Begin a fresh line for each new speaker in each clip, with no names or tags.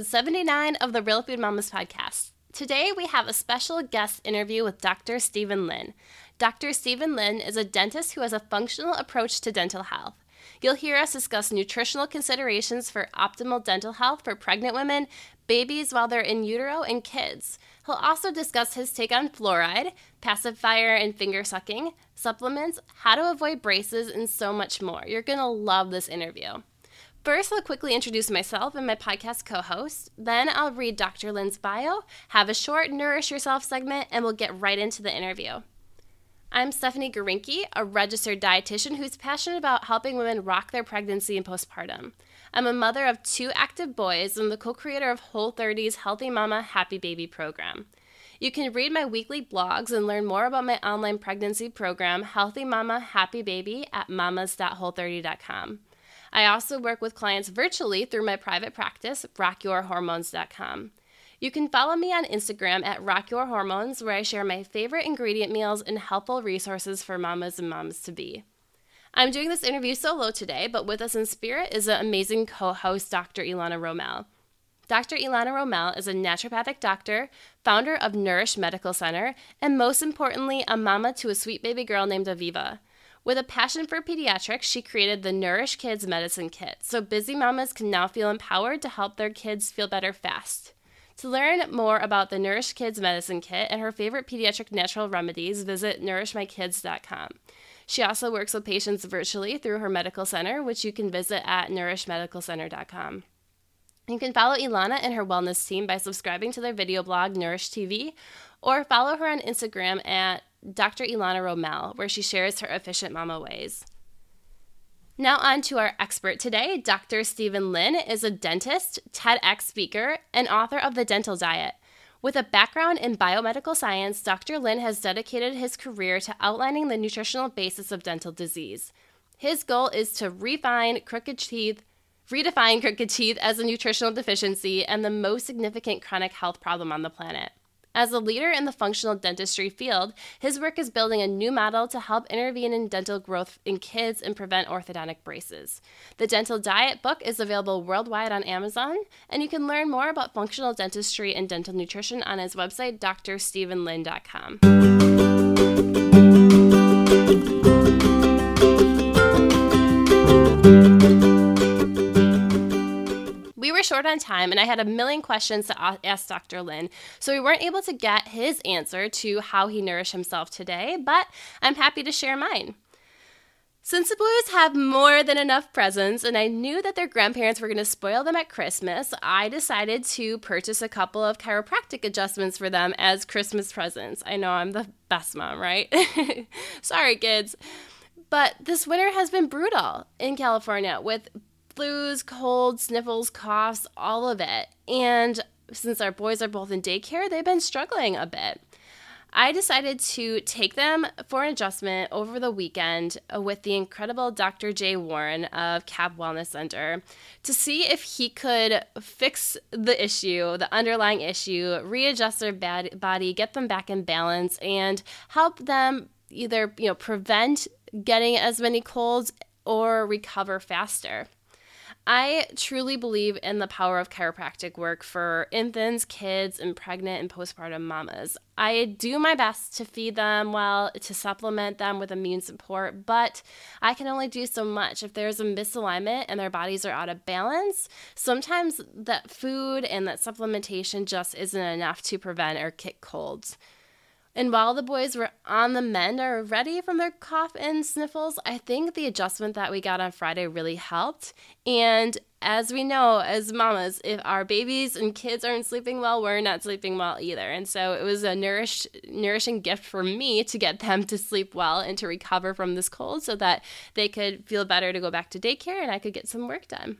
episode 79 of the Real Food Mamas podcast. Today we have a special guest interview with Dr. Steven Lin. Dr. Steven Lin is a dentist who has a functional approach to dental health. You'll hear us discuss nutritional considerations for optimal dental health for pregnant women, babies while they're in utero, and kids. He'll also discuss his take on fluoride, pacifier and finger sucking, supplements, how to avoid braces, and so much more. You're going to love this interview. First, I'll quickly introduce myself and my podcast co host. Then, I'll read Dr. Lin's bio, have a short Nourish Yourself segment, and we'll get right into the interview. I'm Stephanie Greunke, a registered dietitian who's passionate about helping women rock their pregnancy and postpartum. I'm a mother of two active boys and the co creator of Whole30's Healthy Mama Happy Baby program. You can read my weekly blogs and learn more about my online pregnancy program, Healthy Mama Happy Baby, at mamas.whole30.com. I also work with clients virtually through my private practice, rockyourhormones.com. You can follow me on Instagram at Rock Your where I share my favorite ingredient meals and helpful resources for mamas and moms to be. I'm doing this interview solo today, but with us in spirit is an amazing co host, Dr. Ilana Romel. Dr. Ilana Romel is a naturopathic doctor, founder of Nourish Medical Center, and most importantly, a mama to a sweet baby girl named Aviva. With a passion for pediatrics, she created the Nourish Kids Medicine Kit, so busy mamas can now feel empowered to help their kids feel better fast. To learn more about the Nourish Kids Medicine Kit and her favorite pediatric natural remedies, visit nourishmykids.com. She also works with patients virtually through her medical center, which you can visit at nourishmedicalcenter.com. You can follow Ilana and her wellness team by subscribing to their video blog, Nourish TV, or follow her on Instagram at Dr. Ilana Romel, where she shares her efficient mama ways. Now, on to our expert today. Dr. Steven Lin is a dentist, TEDx speaker, and author of The Dental Diet. With a background in biomedical science, Dr. Lin has dedicated his career to outlining the nutritional basis of dental disease. His goal is to refine crooked teeth, redefine crooked teeth as a nutritional deficiency and the most significant chronic health problem on the planet. As a leader in the functional dentistry field, his work is building a new model to help intervene in dental growth in kids and prevent orthodontic braces. The Dental Diet book is available worldwide on Amazon, and you can learn more about functional dentistry and dental nutrition on his website, drstevenlin.com. short on time and I had a million questions to ask Dr. Lin, so we weren't able to get his answer to how he nourished himself today, but I'm happy to share mine. Since the boys have more than enough presents and I knew that their grandparents were going to spoil them at Christmas, I decided to purchase a couple of chiropractic adjustments for them as Christmas presents. I know I'm the best mom, right? Sorry, kids. But this winter has been brutal in California with flus, colds, sniffles, coughs, all of it. And since our boys are both in daycare, they've been struggling a bit. I decided to take them for an adjustment over the weekend with the incredible Dr. Jay Warren of Cab Wellness Center to see if he could fix the issue, the underlying issue, readjust their body, get them back in balance, and help them either you know prevent getting as many colds or recover faster. I truly believe in the power of chiropractic work for infants, kids, and pregnant and postpartum mamas. I do my best to feed them well, to supplement them with immune support, but I can only do so much. If there's a misalignment and their bodies are out of balance, sometimes that food and that supplementation just isn't enough to prevent or kick colds. And while the boys were on the mend or ready from their cough and sniffles, I think the adjustment that we got on Friday really helped. And as we know, as mamas, if our babies and kids aren't sleeping well, we're not sleeping well either. And so it was a nourished, nourishing gift for me to get them to sleep well and to recover from this cold so that they could feel better to go back to daycare and I could get some work done.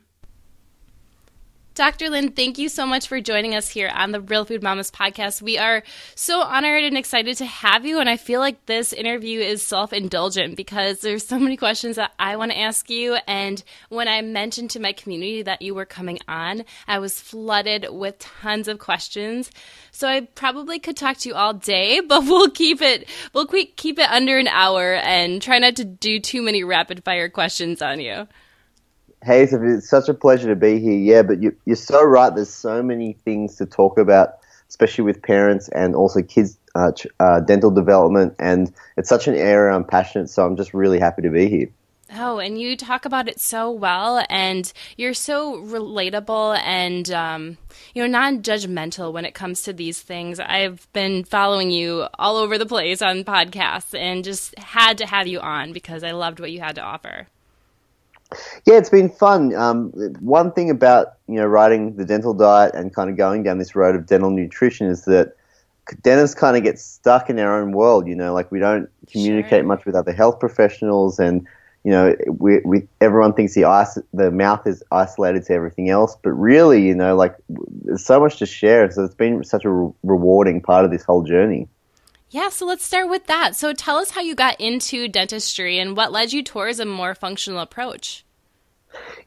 Dr. Lin, thank you so much for joining us here on the Real Food Mamas podcast. We are so honored and excited to have you. And I feel like this interview is self indulgent because there's so many questions that I want to ask you. And when I mentioned to my community that you were coming on, I was flooded with tons of questions. So I probably could talk to you all day, but we'll keep it, we'll keep it under an hour and try not to do too many rapid fire questions on you.
Hey, it's such a pleasure to be here. Yeah, but you, you're so right. There's so many things to talk about, especially with parents and also kids' uh, uh, dental development. And it's such an area I'm passionate, so I'm just really happy to be here.
Oh, and you talk about it so well, and you're so relatable and um, you know non-judgmental when it comes to these things. I've been following you all over the place on podcasts, and just had to have you on because I loved what you had to offer.
Yeah, it's been fun. Um, one thing about you know writing the dental diet and kind of going down this road of dental nutrition is that dentists kind of get stuck in their own world. You know, like we don't communicate sure. much with other health professionals, and you know, we, we everyone thinks the ice, the mouth is isolated to everything else, but really, you know, like there's so much to share. So it's been such a re- rewarding part of this whole journey.
Yeah, so let's start with that. So tell us how you got into dentistry and what led you towards a more functional approach.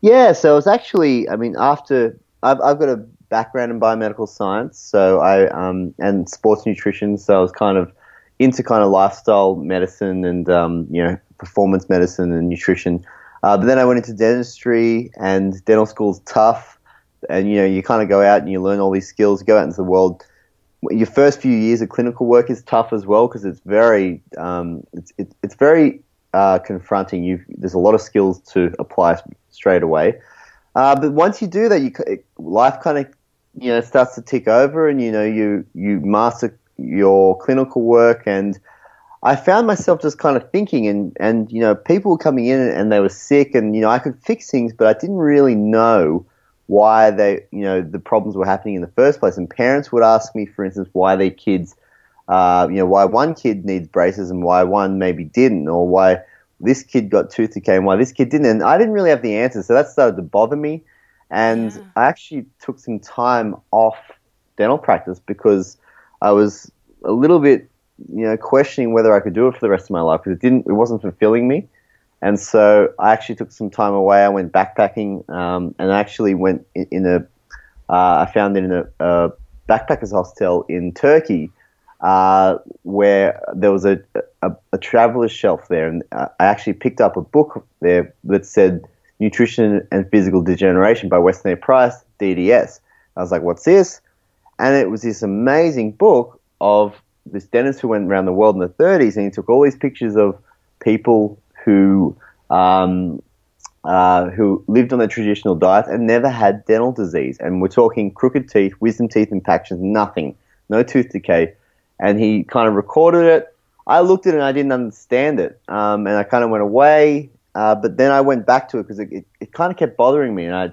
Yeah, so it's actually, I mean, after I've, I've got a background in biomedical science, so I um, and sports nutrition, so I was kind of into kind of lifestyle medicine and um, you know performance medicine and nutrition. Uh, but then I went into dentistry, and dental school's tough, and you know you kind of go out and you learn all these skills, go out into the world your first few years of clinical work is tough as well because it's very um, it's, it, it's very uh, confronting. you there's a lot of skills to apply straight away, uh, but once you do that, you life kind of you know starts to tick over, and you know you you master your clinical work and. I found myself just kind of thinking, and, and you know, people were coming in and they were sick, and you know, I could fix things, but I didn't really know why they, you know, the problems were happening in the first place. And parents would ask me, for instance, why their kids, uh, you know, why one kid needs braces and why one maybe didn't, or why this kid got tooth decay and why this kid didn't. And I didn't really have the answers, so that started to bother me. And yeah. I actually took some time off dental practice because I was a little bit, you know, questioning whether I could do it for the rest of my life because it didn't, it wasn't fulfilling me. And so I actually took some time away. I went backpacking um, and I actually went in, in a, uh, I found it in a, a backpackers hostel in Turkey uh, where there was a, a, a, traveler's shelf there. And uh, I actually picked up a book there that said Nutrition and Physical Degeneration by Weston A. Price, DDS. I was like, what's this? And it was this amazing book of this dentist who went around the world in the 30s and he took all these pictures of people who um, uh, who lived on the traditional diet and never had dental disease. And we're talking crooked teeth, wisdom teeth impactions, nothing, no tooth decay. And he kind of recorded it. I looked at it and I didn't understand it. Um, and I kind of went away. Uh, but then I went back to it because it, it, it, kind of kept bothering me. And I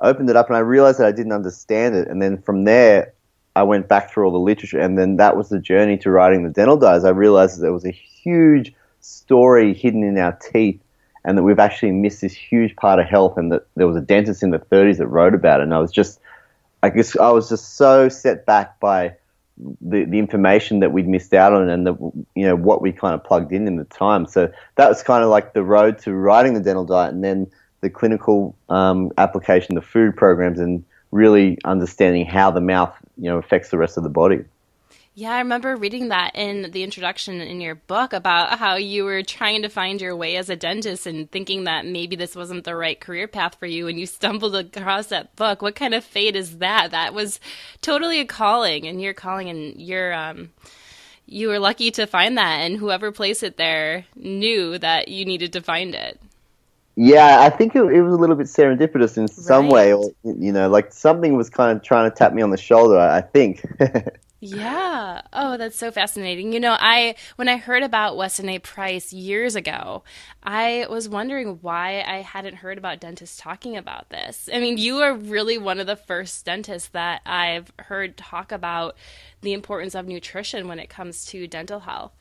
opened it up and I realized that I didn't understand it. And then from there, I went back through all the literature. And then that was the journey to writing the dental diet. I realized that there was a huge story hidden in our teeth and that we've actually missed this huge part of health and that there was a dentist in the 30s that wrote about it. And I was just I guess I was just so set back by the, the information that we'd missed out on and the you know what we kind of plugged in in the time. So that was kind of like the road to writing the dental diet and then the clinical um, application the food programs and really understanding how the mouth you know affects the rest of the body
yeah, I remember reading that in the introduction in your book about how you were trying to find your way as a dentist and thinking that maybe this wasn't the right career path for you and you stumbled across that book. What kind of fate is that? That was totally a calling and your calling and you're um you were lucky to find that and whoever placed it there knew that you needed to find it.
Yeah, I think it, it was a little bit serendipitous in some right. way, or you know, like something was kind of trying to tap me on the shoulder. I think.
Yeah. Oh, that's so fascinating. You know, I when I heard about Weston A. Price years ago, I was wondering why I hadn't heard about dentists talking about this. I mean, you are really one of the first dentists that I've heard talk about the importance of nutrition when it comes to dental health.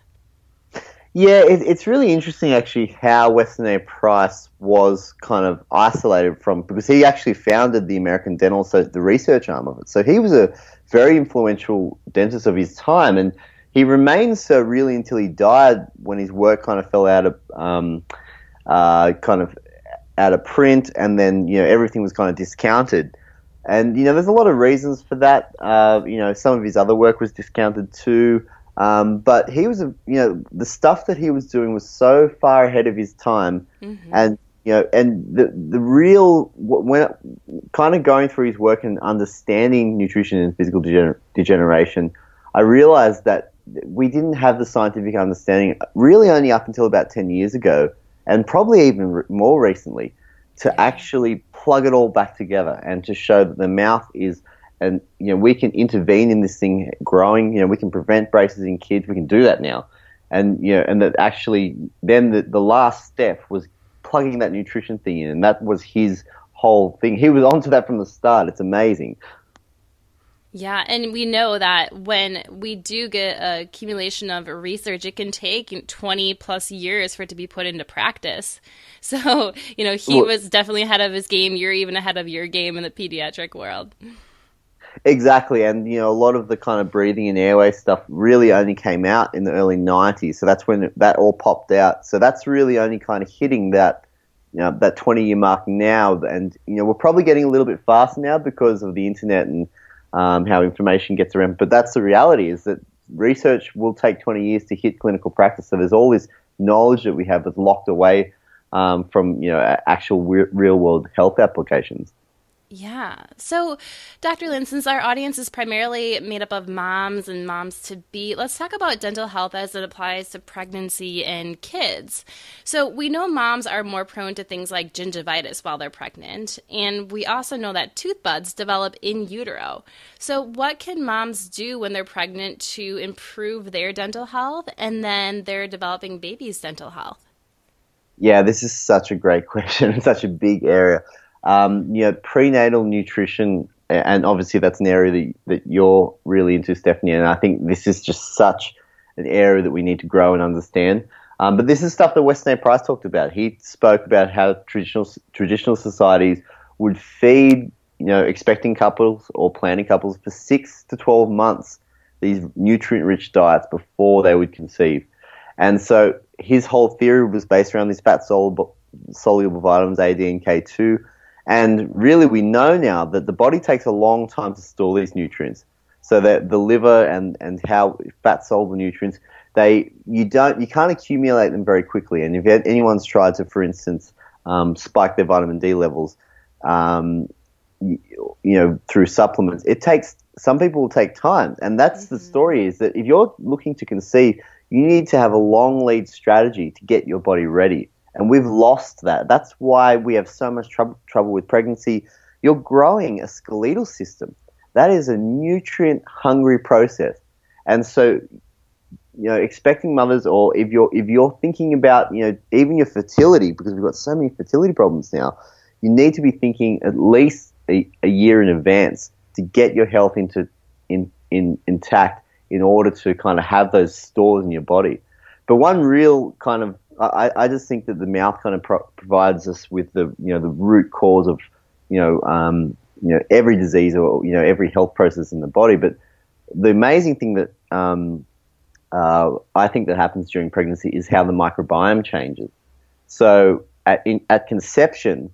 Yeah, it, it's really interesting actually how Weston A. Price was kind of isolated from because he actually founded the American Dental so the research arm of it. So he was a very influential dentist of his time, and he remained so really until he died when his work kind of fell out of um, uh, kind of out of print, and then you know everything was kind of discounted. And you know, there's a lot of reasons for that. Uh, you know, some of his other work was discounted too. Um, but he was, a, you know, the stuff that he was doing was so far ahead of his time, mm-hmm. and you know, and the the real when kind of going through his work and understanding nutrition and physical degener- degeneration, I realized that we didn't have the scientific understanding really only up until about ten years ago, and probably even re- more recently, to actually plug it all back together and to show that the mouth is and you know we can intervene in this thing growing. You know, we can prevent braces in kids. We can do that now, and you know, and that actually then the, the last step was plugging that nutrition thing in, and that was his whole thing. He was onto that from the start. It's amazing.
Yeah, and we know that when we do get a accumulation of research, it can take 20 plus years for it to be put into practice. So, you know, he well, was definitely ahead of his game. You're even ahead of your game in the pediatric world.
Exactly, and you know, a lot of the kind of breathing and airway stuff really only came out in the early '90s. So that's when that all popped out. So that's really only kind of hitting that you know, that 20 year mark now. And, you know, we're probably getting a little bit faster now because of the internet and um, how information gets around. But that's the reality is that research will take 20 years to hit clinical practice. So there's all this knowledge that we have that's locked away um, from, you know, actual real world health applications.
Yeah. So, Dr. Lin, since our audience is primarily made up of moms and moms to be, let's talk about dental health as it applies to pregnancy and kids. So, we know moms are more prone to things like gingivitis while they're pregnant, and we also know that tooth buds develop in utero. So, what can moms do when they're pregnant to improve their dental health and then their developing baby's dental health?
Yeah, this is such a great question. Such a big area. Um, you know, prenatal nutrition, and obviously that's an area that, that you're really into, Stephanie. And I think this is just such an area that we need to grow and understand. Um, but this is stuff that Weston A. Price talked about. He spoke about how traditional traditional societies would feed, you know, expecting couples or planning couples for six to twelve months these nutrient-rich diets before they would conceive. And so his whole theory was based around these fat soluble, soluble vitamins A, D, and K2 and really, we know now that the body takes a long time to store these nutrients. So that the liver and, and how fat soluble nutrients, they you don't you can't accumulate them very quickly. And if anyone's tried to, for instance, um, spike their vitamin D levels, um, you, you, know, through supplements, it takes some people will take time, and that's mm-hmm. the story. Is that if you're looking to conceive, you need to have a long lead strategy to get your body ready and we've lost that. That's why we have so much trouble trouble with pregnancy. You're growing a skeletal system. That is a nutrient hungry process, and so you know, expecting mothers, or if you're if you're thinking about you know even your fertility, because we've got so many fertility problems now, you need to be thinking at least a, a year in advance to get your health into in, in intact in order to kind of have those stores in your body. But one real kind of I, I just think that the mouth kind of pro- provides us with the you know the root cause of you know um, you know every disease or you know every health process in the body. But the amazing thing that um, uh, I think that happens during pregnancy is how the microbiome changes. So at, in, at conception,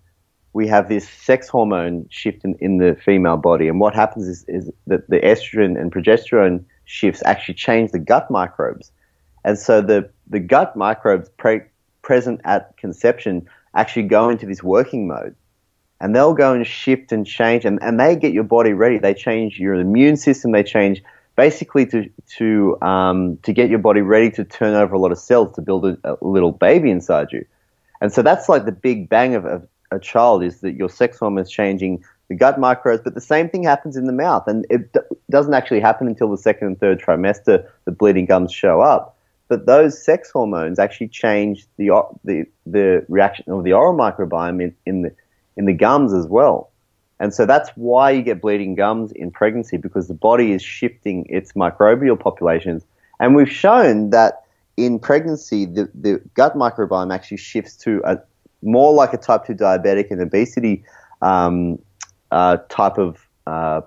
we have this sex hormone shift in, in the female body, and what happens is, is that the estrogen and progesterone shifts actually change the gut microbes, and so the the gut microbes pre- present at conception actually go into this working mode. And they'll go and shift and change, and, and they get your body ready. They change your immune system. They change basically to to um, to get your body ready to turn over a lot of cells to build a, a, little baby inside you. And so that's like the big bang of, of a child is that your sex hormones changing the gut microbes, but the same thing happens in the mouth, and it d- doesn't actually happen until the second and third trimester. The bleeding gums show up, but those sex hormones actually change the the the reaction of the oral microbiome in, in the in the gums as well. And so that's why you get bleeding gums in pregnancy because the body is shifting its microbial populations. And we've shown that in pregnancy, the, the gut microbiome actually shifts to a more like a type 2 diabetic and obesity um, uh, type of uh,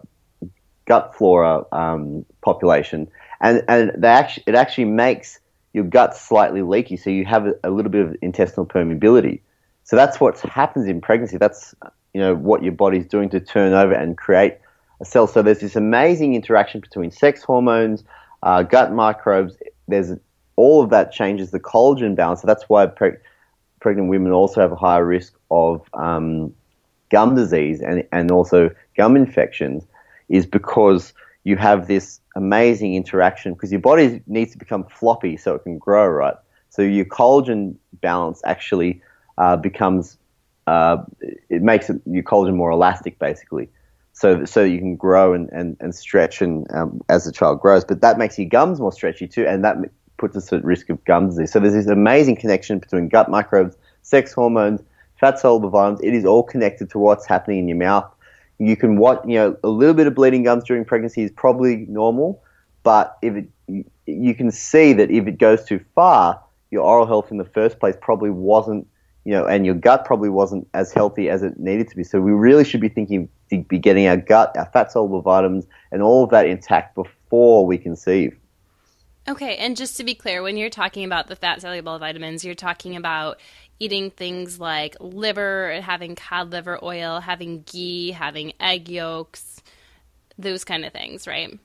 gut flora um, population. And, and they actually, it actually makes your gut's slightly leaky, so you have a, little bit of intestinal permeability. So that's what happens in pregnancy. That's you know what your body's doing to turn over and create a cell. So there's this amazing interaction between sex hormones, uh, gut microbes. There's all of that changes the collagen balance. So that's why pre- pregnant women also have a higher risk of um, gum disease and, and also gum infections is because you have this amazing interaction because your body needs to become floppy so it can grow, right? So your collagen balance actually uh, becomes, uh, it makes it, your collagen more elastic basically. So, so you can grow and, and, and stretch and um, as the child grows, but that makes your gums more stretchy too, and that puts us at risk of gum disease. So there's this amazing connection between gut microbes, sex hormones, fat soluble vitamins. It is all connected to what's happening in your mouth you can watch, you know, a little bit of bleeding gums during pregnancy is probably normal, but if it, you can see that if it goes too far, your oral health in the first place probably wasn't, you know, and your gut probably wasn't as healthy as it needed to be. So we really should be thinking be getting our gut, our fat soluble vitamins, and all of that intact before we conceive.
Okay, and just to be clear, when you're talking about the fat soluble vitamins, you're talking about eating things like liver, having cod liver oil, having ghee, having egg yolks, those kind of things, right?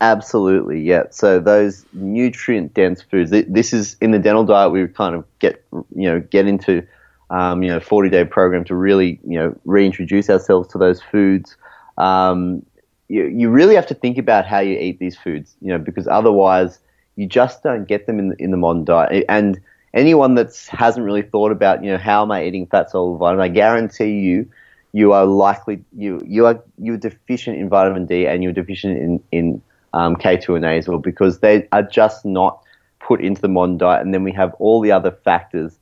Absolutely, yeah. So those nutrient dense foods. This is in the dental diet. We kind of get you know get into um, you know 40 day program to really you know reintroduce ourselves to those foods. Um, you, you really have to think about how you eat these foods, you know, because otherwise you just don't get them in the, in the modern diet. And anyone that hasn't really thought about, you know, how am I eating fat soluble vitamin, I guarantee you, you are likely you you are you're deficient in vitamin D and you're deficient in in um, K2 and A as well because they are just not put into the modern diet. And then we have all the other factors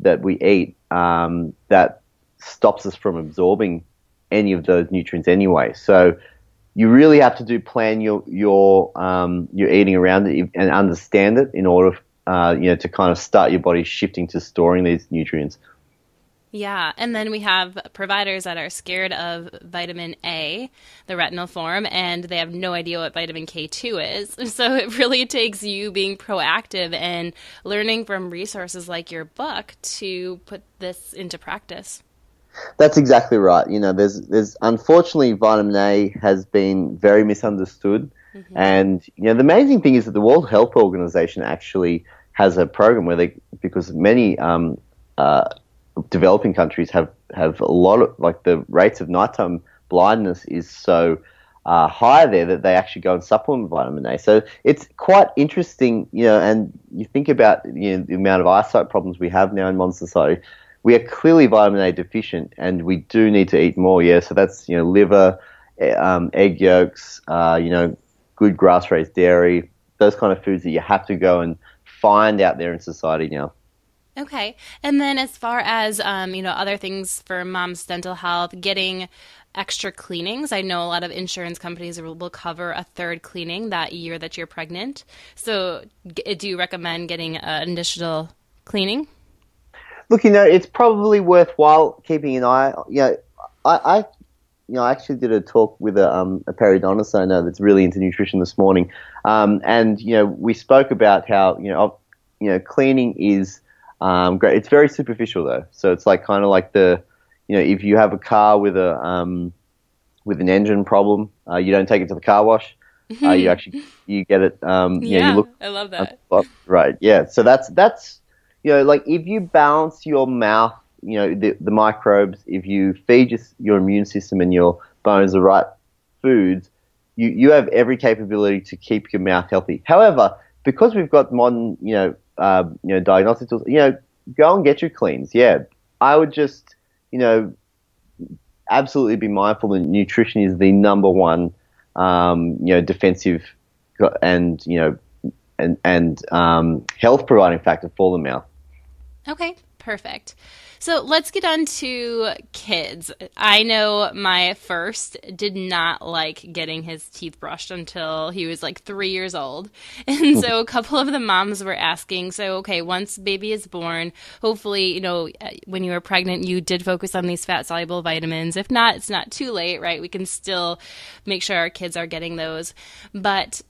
that we eat um, that stops us from absorbing any of those nutrients anyway. So you really have to do plan your your um, your eating around it and understand it in order uh, you know, to kind of start your body shifting to storing these nutrients.
Yeah, and then we have providers that are scared of vitamin A, the retinal form, and they have no idea what vitamin K2 is. So it really takes you being proactive and learning from resources like your book to put this into practice.
That's exactly right. You know, there's there's unfortunately vitamin A has been very misunderstood, mm-hmm. and you know the amazing thing is that the World Health Organization actually has a program where they because many um, uh, developing countries have have a lot of like the rates of nighttime blindness is so uh, high there that they actually go and supplement vitamin A. So it's quite interesting, you know. And you think about you know, the amount of eyesight problems we have now in modern society. We are clearly vitamin A deficient, and we do need to eat more. Yeah, so that's you know liver, um, egg yolks, uh, you know, good grass raised dairy, those kind of foods that you have to go and find out there in society now.
Okay. And then as far as um, you know, other things for mom's dental health, getting extra cleanings. I know a lot of insurance companies will cover a third cleaning that year that you're pregnant. So, do you recommend getting an additional cleaning?
Look, you know, it's probably worthwhile keeping an eye. You know, I, I you know, I actually did a talk with a, um, a periodontist I know that's really into nutrition this morning, um, and you know, we spoke about how you know, you know, cleaning is um, great. It's very superficial though, so it's like kind of like the, you know, if you have a car with a um, with an engine problem, uh, you don't take it to the car wash. Uh, you actually you get it. Um,
yeah,
you look.
I love that.
right. Yeah. So that's that's you know like if you balance your mouth you know the, the microbes, if you feed your, your immune system and your bones the right foods, you, you have every capability to keep your mouth healthy. However, because we've got modern, you know, uh, you know, diagnostic tools, you know, go and get your cleans. Yeah, I would just, you know, absolutely be mindful that nutrition is the number one, um, you know, defensive and you know, and and um, health providing factor for the mouth.
Okay, perfect. So let's get on to kids. I know my first did not like getting his teeth brushed until he was like three years old. And so a couple of the moms were asking, so, okay, once baby is born, hopefully, you know, uh, when you were pregnant, you did focus on these fat soluble vitamins. If not, it's not too late, right? We can still make sure our kids are getting those. But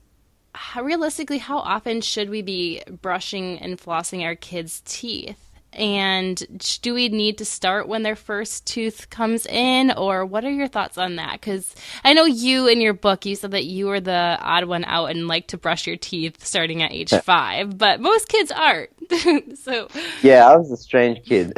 how, realistically, how often should we be brushing and flossing our kids' teeth? And do we need to start when their first tooth comes in, or what are your thoughts on that? Because I know you in your book, you said that you were the odd one out and like to brush your teeth starting at age five, but most kids aren't. so
yeah, I was a strange kid.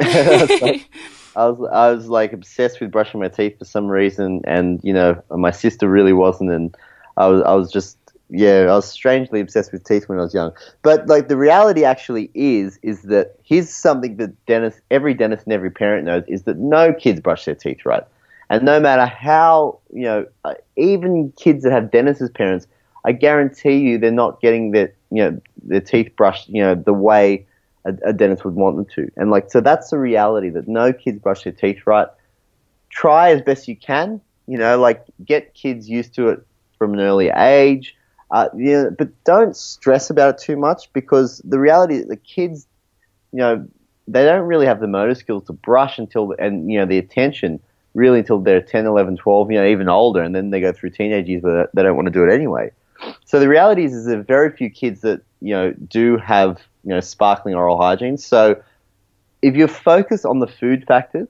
I was I was like obsessed with brushing my teeth for some reason, and you know my sister really wasn't, and I was I was just yeah I was strangely obsessed with teeth when I was young. But like the reality actually is is that here's something that dentist every dentist and every parent knows is that no kids brush their teeth right, and no matter how you know uh, even kids that have dentists as parents, I guarantee you they're not getting their you know their teeth brushed you know the way a, a dentist would want them to. And like, so that's the reality that no kids brush their teeth right. Try as best you can, you know, like get kids used to it from an early age. Uh, yeah, but don't stress about it too much because the reality is the kids, you know, they don't really have the motor skills to brush until, and, you know, the attention really until they're 10, 11, 12, you know, even older. And then they go through teenage years where they don't want to do it anyway. So the reality is, is there are very few kids that, you know, do have you know, sparkling oral hygiene. So if you're focused on the food factors,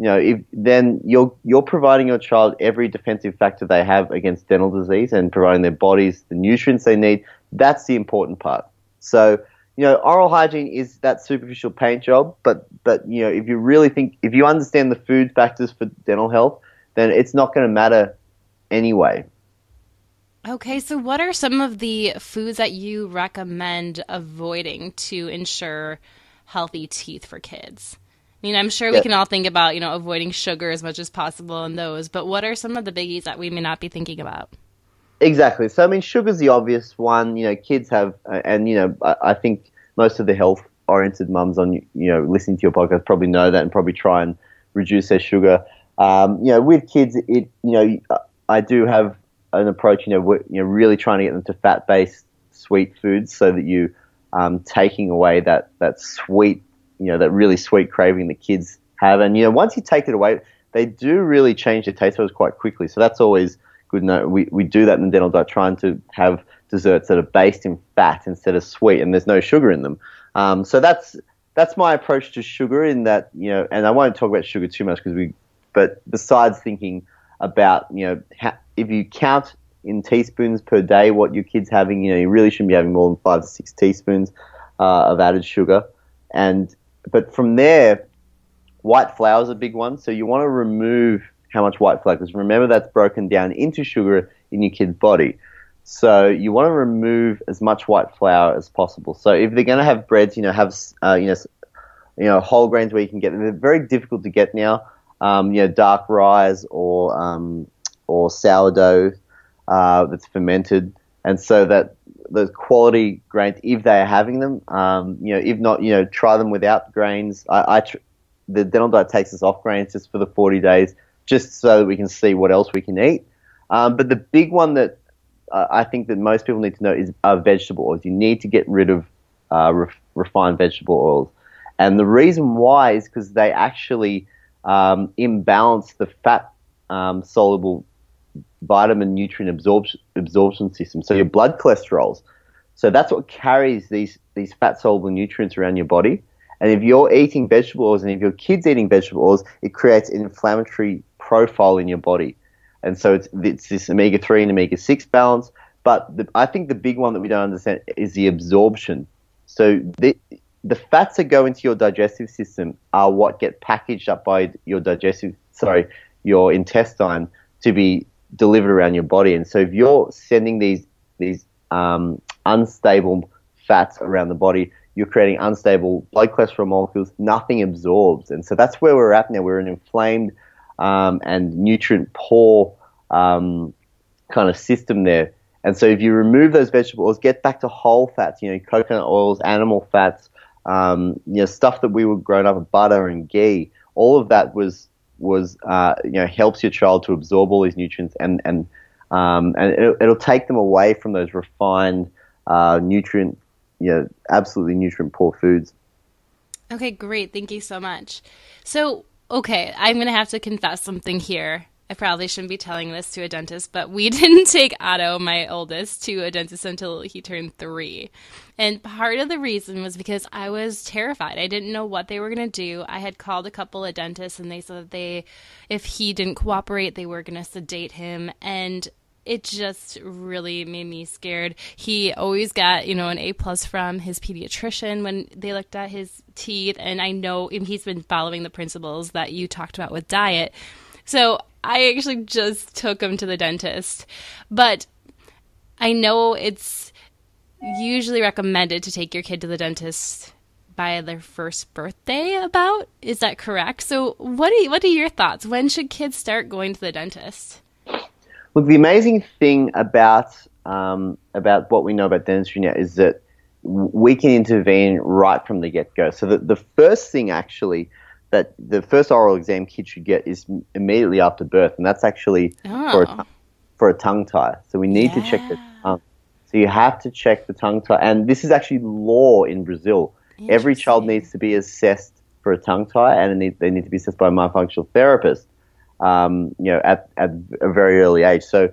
you know, if, then you're you're providing your child every defensive factor they have against dental disease and providing their bodies the nutrients they need. That's the important part. So, you know, oral hygiene is that superficial paint job, but but you know, if you really think if you understand the food factors for dental health, then it's not going to matter anyway.
Okay, so what are some of the foods that you recommend avoiding to ensure healthy teeth for kids? I mean, I'm sure yeah. we can all think about, you know, avoiding sugar as much as possible in those, but what are some of the biggies that we may not be thinking about?
Exactly. So, I mean, sugar's the obvious one. You know, kids have, uh, and, you know, I, I think most of the health oriented mums on, you know, listening to your podcast probably know that and probably try and reduce their sugar. Um, you know, with kids, it, you know, I do have an approach, you know, you know, really trying to get them to fat-based sweet foods, so that you um, taking away that that sweet, you know, that really sweet craving that kids have, and you know, once you take it away, they do really change their taste buds quite quickly. So that's always good. No, we we do that in the dental diet, trying to have desserts that are based in fat instead of sweet, and there's no sugar in them. Um, so that's that's my approach to sugar. In that, you know, and I won't talk about sugar too much because we, but besides thinking about you know ha- if you count in teaspoons per day what your kid's having, you know, you really shouldn't be having more than five to six teaspoons uh, of added sugar. And but from there, white flour is a big one. So you want to remove how much white flour because remember that's broken down into sugar in your kid's body. So you want to remove as much white flour as possible. So if they're going to have breads, you know, have uh, you know, you know, whole grains where you can get them. They're very difficult to get now. Um, you know, dark rye or um, or sourdough uh, that's fermented, and so that the quality grains, if they are having them, um, you know, if not, you know, try them without grains. I, I tr- the dental diet takes us off grains just for the 40 days, just so that we can see what else we can eat. Um, but the big one that uh, I think that most people need to know is uh, vegetable oils. You need to get rid of uh, ref- refined vegetable oils, and the reason why is because they actually um, imbalance the fat um, soluble vitamin nutrient absorption absorption system. So your blood cholesterols. So that's what carries these these fat soluble nutrients around your body. And if you're eating vegetable oils and if your kid's eating vegetable oils, it creates an inflammatory profile in your body. And so it's, it's this omega 3 and omega 6 balance. But the, I think the big one that we don't understand is the absorption. So the, the fats that go into your digestive system are what get packaged up by your digestive, sorry, your intestine to be delivered around your body. And so if you're sending these these um, unstable fats around the body, you're creating unstable blood cholesterol molecules. Nothing absorbs, and so that's where we're at now. We're an inflamed um, and nutrient poor um, kind of system there. And so if you remove those vegetable oils, get back to whole fats, you know, coconut oils, animal fats, um, you know, stuff that we were growing up with, butter and ghee. All of that was was uh, you know helps your child to absorb all these nutrients and and um, and it'll, it'll, take them away from those refined uh, nutrient you know absolutely nutrient poor foods.
Okay, great. Thank you so much. So, okay, I'm to have to confess something here. I probably shouldn't be telling this to a dentist, but we didn't take Otto, my oldest, to a dentist until he turned three. And part of the reason was because I was terrified. I didn't know what they were going to do. I had called a couple of dentists and they said that they, if he didn't cooperate, they were going to sedate him. And it just really made me scared. He always got, you know, an A plus from his pediatrician when they looked at his teeth, and I know he's been following the principles that you talked about with diet. So I actually just took him to the dentist, but I know it's usually recommended to take your kid to the dentist by their first birthday about. Is that correct? So what are, what are your thoughts? When should kids start going to the dentist?
Look, the amazing thing about um, about what we know about dentistry now is that we can intervene right from the get go. So the, the first thing actually that the first oral exam kids should get is immediately after birth, and that's actually oh. for, a, for a tongue tie. So we need yeah. to check the tongue. So you have to check the tongue tie, and this is actually law in Brazil. Every child needs to be assessed for a tongue tie, and need, they need to be assessed by a myofunctional therapist um, you know, at, at a very early age. So,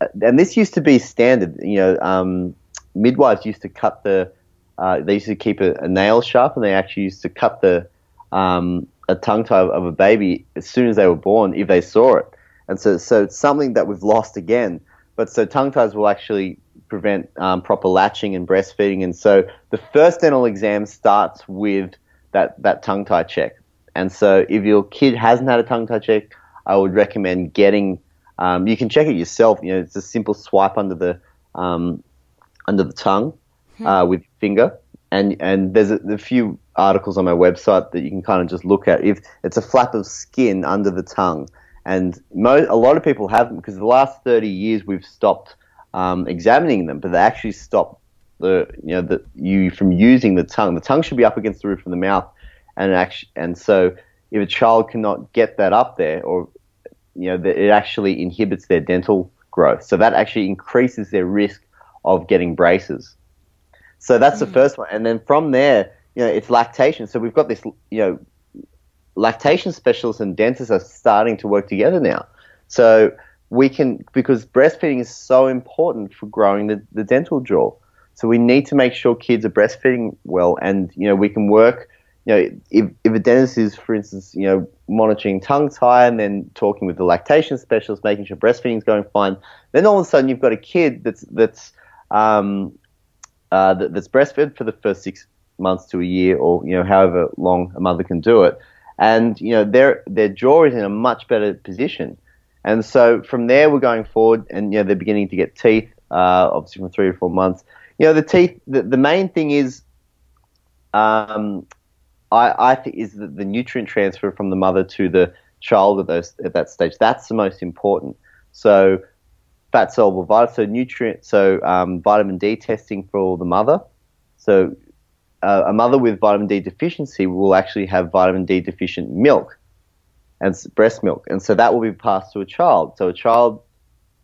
uh, and this used to be standard. You know, um, midwives used to cut the, uh, they used to keep a, a, nail sharp, and they actually used to cut the um, a tongue tie of a baby as soon as they were born if they saw it. And so, so it's something that we've lost again. But so tongue ties will actually prevent um, proper latching and breastfeeding. And so the first dental exam starts with that, that tongue tie check. And so if your kid hasn't had a tongue tie check, I would recommend getting. Um, you can check it yourself. You know, it's a simple swipe under the um, under the tongue hmm. uh, with your finger, and and there's a, a, few articles on my website that you can kind of just look at. If it's a flap of skin under the tongue, and mo- a lot of people have them because the last 30 years we've stopped um, examining them, but they actually stop the you know the you from using the tongue. The tongue should be up against the roof of the mouth, and actually, and so if a child cannot get that up there, or you know, it actually inhibits their dental growth. So that actually increases their risk of getting braces. So that's mm-hmm. the mm. first one, and then from there, you know, it's lactation. So we've got this, you know, lactation specialists and dentists are starting to work together now. So we can because breastfeeding is so important for growing the, the dental jaw. So we need to make sure kids are breastfeeding well, and you know, we can work you know, if, if a dentist is, for instance, you know, monitoring tongue tie and then talking with the lactation specialist, making sure breastfeeding is going fine, then all of a sudden you've got a kid that's that's um, uh, that, that's breastfed for the first six months to a year, or you know, however long a mother can do it, and you know, their their jaw is in a much better position, and so from there we're going forward, and you know, they're beginning to get teeth, uh, obviously from three to four months. You know, the teeth. The, the main thing is. Um, I, I think is the, the nutrient transfer from the mother to the child at those at that stage. That's the most important. So fat soluble vitamin, so nutrient, so um, vitamin D testing for the mother. So uh, a mother with vitamin D deficiency will actually have vitamin D deficient milk and breast milk, and so that will be passed to a child. So a child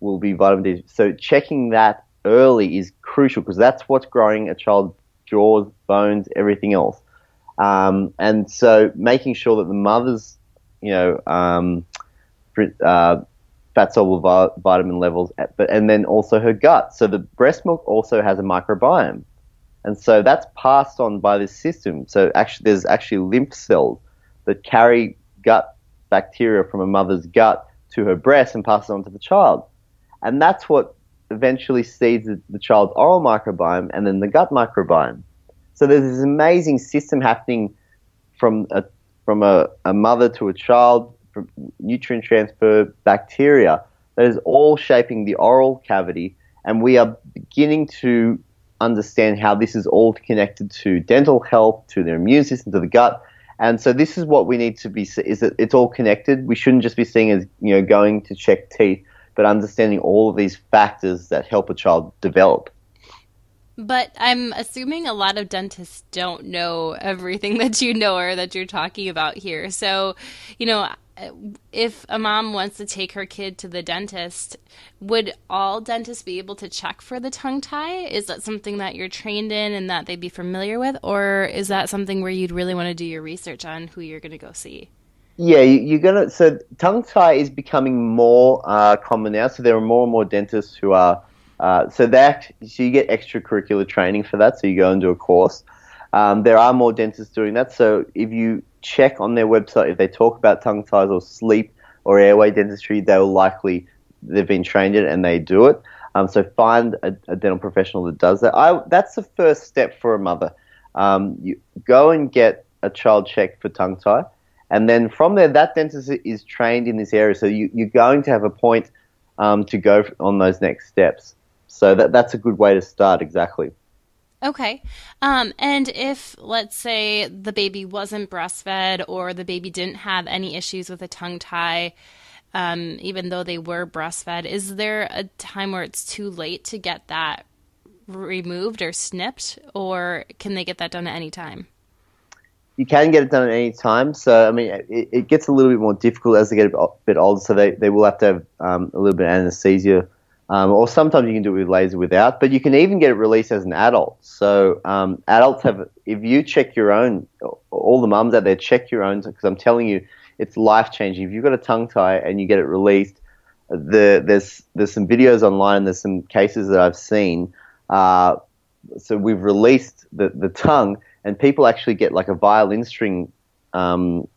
will be vitamin D. So checking that early is crucial because that's what's growing a child's jaws, bones, everything else. Um, and so making sure that the mother's, you know, um, uh, fat soluble vitamin levels, but and then also her gut. So the breast milk also has a microbiome, and so that's passed on by this system. So actually, there's actually lymph cells that carry gut bacteria from a mother's gut to her breast and pass it on to the child, and that's what eventually seeds the, the child's oral microbiome and then the gut microbiome. So there's this amazing system happening from a from a, a mother to a child, from nutrient transfer, bacteria that is all shaping the oral cavity, and we are beginning to understand how this is all connected to dental health, to their immune system, to the gut. And so this is what we need to be is that it's all connected. We shouldn't just be seeing as you know going to check teeth, but understanding all of these factors that help a child develop.
But I'm assuming a lot of dentists don't know everything that you know or that you're talking about here. So, you know, if a mom wants to take her kid to the dentist, would all dentists be able to check for the tongue tie? Is that something that you're trained in and that they'd be familiar with? Or is that something where you'd really want to do your research on who you're going to go see?
Yeah, you're gonna. So tongue tie is becoming more uh, common now. So there are more and more dentists who are uh, so that so you get extracurricular training for that. So you go and do a course. Um, there are more dentists doing that. So if you check on their website, if they talk about tongue ties or sleep or airway dentistry, they will likely they've been trained in it and they do it. Um, so find a, a, dental professional that does that. I, that's the first step for a mother. Um, you go and get a child checked for tongue tie, and then from there, that dentist is trained in this area. So you, are going to have a point um, to go on those next steps. So that that's a good way to start. Exactly.
Okay. Um, and if, let's say, the baby wasn't breastfed or the baby didn't have any issues with a tongue tie, um, even though they were breastfed, is there a time where it's too late to get that removed or snipped, or can they get that done at any time?
You can get it done at any time. So, I mean, it, it gets a little bit more difficult as they get a bit older. So, they, they will have to have um, a little bit of anesthesia um, or sometimes you can do it with laser without, but you can even get it released as an adult. So um, adults have, if you check your own, all the mums out there, check your own because I'm telling you, it's life changing. If you've got a tongue tie and you get it released, the, there's there's some videos online, there's some cases that I've seen. Uh, so we've released the, the tongue, and people actually get like a violin string um,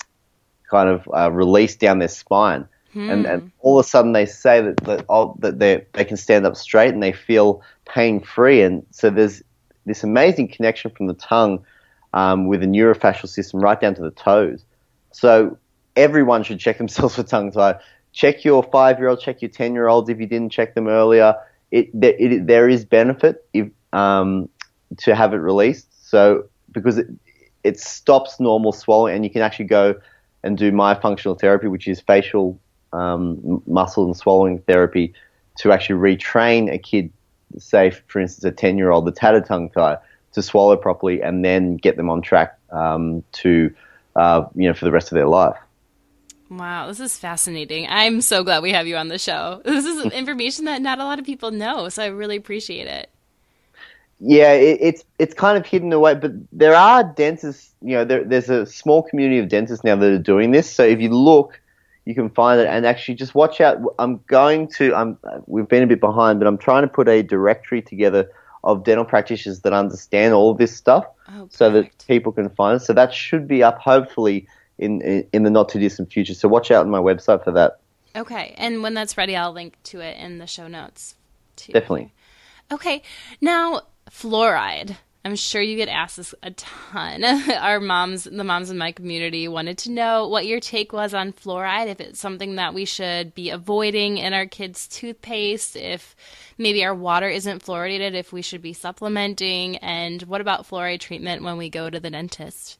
kind of uh, released down their spine. Hmm. And, and all of a sudden they say that that, oh, that they they can stand up straight and they feel pain free. And so there's this amazing connection from the tongue um, with the neurofascial system right down to the toes. So everyone should check themselves for tongue tie. Check your five year old, check your 10 year olds if you didn't check them earlier. It, it, it there is benefit if, um, to have it released. So because it, it stops normal swallowing and you can actually go and do myofunctional therapy, which is facial um, muscle and swallowing therapy to actually retrain a kid, say, for instance, a 10 year old the a tongue tie, to swallow properly and then get them on track um, to, uh, you know, for the rest of their life.
Wow, this is fascinating. I'm so glad we have you on the show. This is information that not a lot of people know, so I really appreciate it.
Yeah, it, it's it's kind of hidden away, but there are dentists. You know, there, there's a small community of dentists now that are doing this. So if you look, you can find it and actually just watch out. I'm going to. I'm. We've been a bit behind, but I'm trying to put a directory together of dental practitioners that understand all this stuff, oh, so that people can find it. So that should be up hopefully in in the not too distant future. So watch out on my website for that.
Okay, and when that's ready, I'll link to it in the show notes.
Too. Definitely.
Okay, now fluoride. I'm sure you get asked this a ton. Our moms, the moms in my community, wanted to know what your take was on fluoride, if it's something that we should be avoiding in our kids' toothpaste, if maybe our water isn't fluoridated, if we should be supplementing, and what about fluoride treatment when we go to the dentist?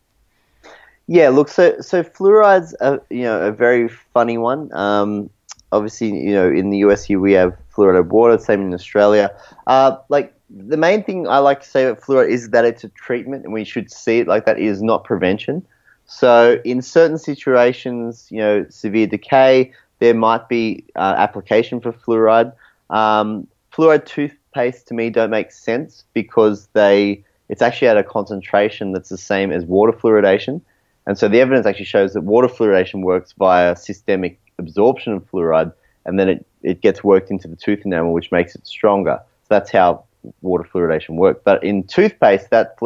Yeah, look, so so fluoride's a you know a very funny one. Um, obviously, you know, in the US we have fluoridated water, same in Australia. Uh, like the main thing I like to say about fluoride is that it's a treatment, and we should see it like that. It is not prevention. So, in certain situations, you know, severe decay, there might be uh, application for fluoride. Um, fluoride toothpaste to me don't make sense because they it's actually at a concentration that's the same as water fluoridation, and so the evidence actually shows that water fluoridation works via systemic absorption of fluoride, and then it, it gets worked into the tooth enamel, which makes it stronger. So that's how water fluoridation work. But in toothpaste, that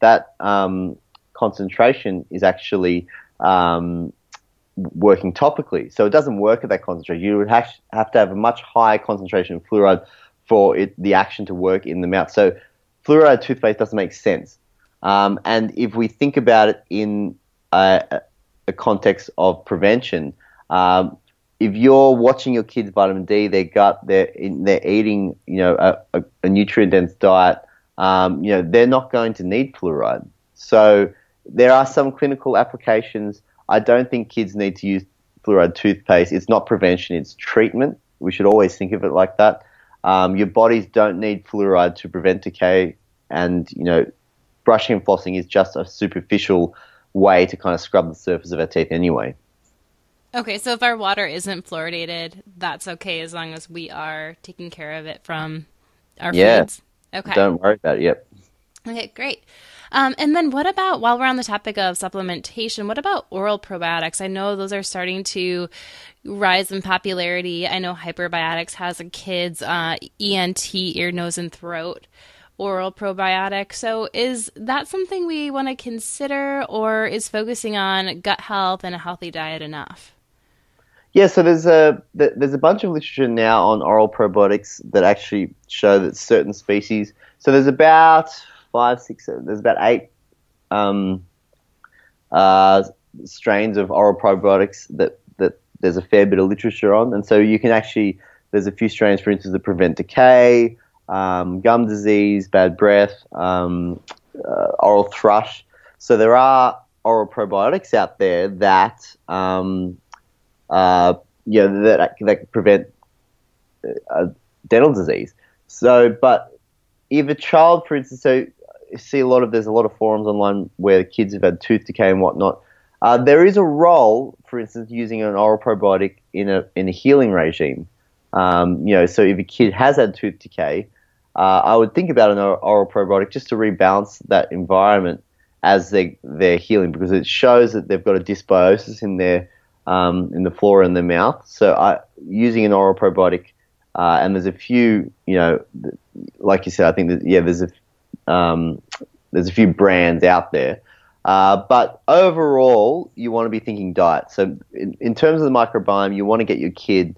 that um, concentration is actually um, working topically. So it doesn't work at that concentration. You would have, to have a much higher concentration of fluoride for it, the action to work in the mouth. So fluoride toothpaste doesn't make sense. Um, and if we think about it in a, a context of prevention, um, if you're watching your kids' vitamin D, their gut, they're they're eating, you know, a, a, a nutrient dense diet, um, you know, they're not going to need fluoride. So there are some clinical applications. I don't think kids need to use fluoride toothpaste. It's not prevention; it's treatment. We should always think of it like that. Um, your bodies don't need fluoride to prevent decay, and you know, brushing and flossing is just a superficial way to kind of scrub the surface of our teeth anyway.
Okay, so if our water isn't fluoridated, that's okay as long as we are taking care of it from our yeah. foods. Okay.
Don't worry about it. Yep.
Okay, great. Um, and then what about while we're on the topic of supplementation, what about oral probiotics? I know those are starting to rise in popularity. I know Hyperbiotics has a kids uh, ENT, ear, nose, and throat oral probiotic. So is that something we want to consider, or is focusing on gut health and a healthy diet enough?
Yeah, so there's a there's a bunch of literature now on oral probiotics that actually show that certain species. So there's about five, six, there's about eight um, uh, strains of oral probiotics that that there's a fair bit of literature on, and so you can actually there's a few strains, for instance, that prevent decay, um, gum disease, bad breath, um, uh, oral thrush. So there are oral probiotics out there that um, uh, you know, that that prevent uh, dental disease. So, but if a child, for instance, so you see a lot of there's a lot of forums online where kids have had tooth decay and whatnot. Uh, there is a role, for instance, using an oral probiotic in a in a healing regime. Um, you know, so if a kid has had tooth decay, uh, I would think about an oral probiotic just to rebalance that environment as they they're healing because it shows that they've got a dysbiosis in their um, in the flora in the mouth. So I, using an oral probiotic, uh, and there's a few, you know, like you said, I think that yeah, there's a um, there's a few brands out there. Uh, but overall, you want to be thinking diet. So, in, in, terms of the microbiome, you want to get your kid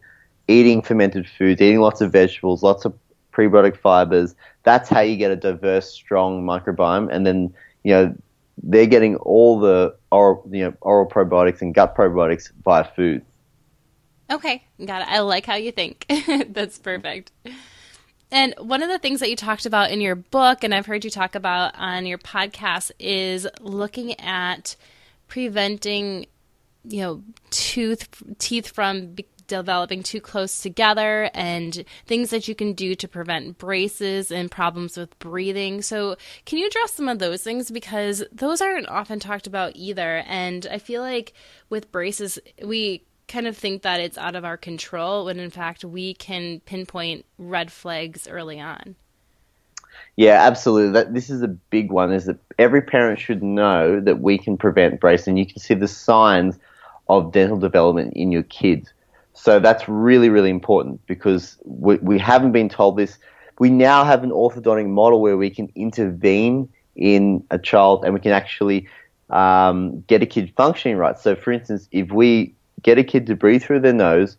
eating fermented foods, eating lots of vegetables, lots of prebiotic fibers. That's how you get a diverse, strong microbiome. And then, you know, they're getting all the oral, you know, oral probiotics and gut probiotics via food.
Okay, got it. I like how you think. That's perfect. And one of the things that you talked about in your book, and I've heard you talk about on your podcast, is looking at preventing, you know, tooth teeth from developing too close together and things that you can do to prevent braces and problems with breathing. So, can you address some of those things because those aren't often talked about either and I feel like with braces we kind of think that it's out of our control when in fact we can pinpoint red flags early on.
Yeah, absolutely. That this is a big one. Is that every parent should know that we can prevent braces, and you can see the signs of dental development in your kids. So that's really, really important because we, we haven't been told this. We now have an orthodontic model where we can intervene in a child and we can actually um, get a kid functioning right. So, for instance, if we get a kid to breathe through their nose,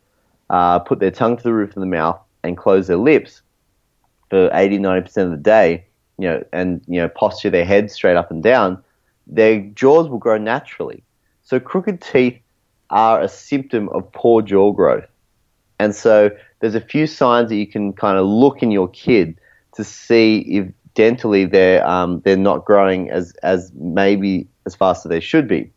uh, put their tongue to the roof of the mouth, and close their lips for 80, 90% of the day, you know, and you know, posture their head straight up and down, their jaws will grow naturally. So, crooked teeth are a symptom of poor jaw growth. And so there's a few signs that you can kind of look in your kid to see if dentally they're um, they're not growing as as maybe as fast as they should be.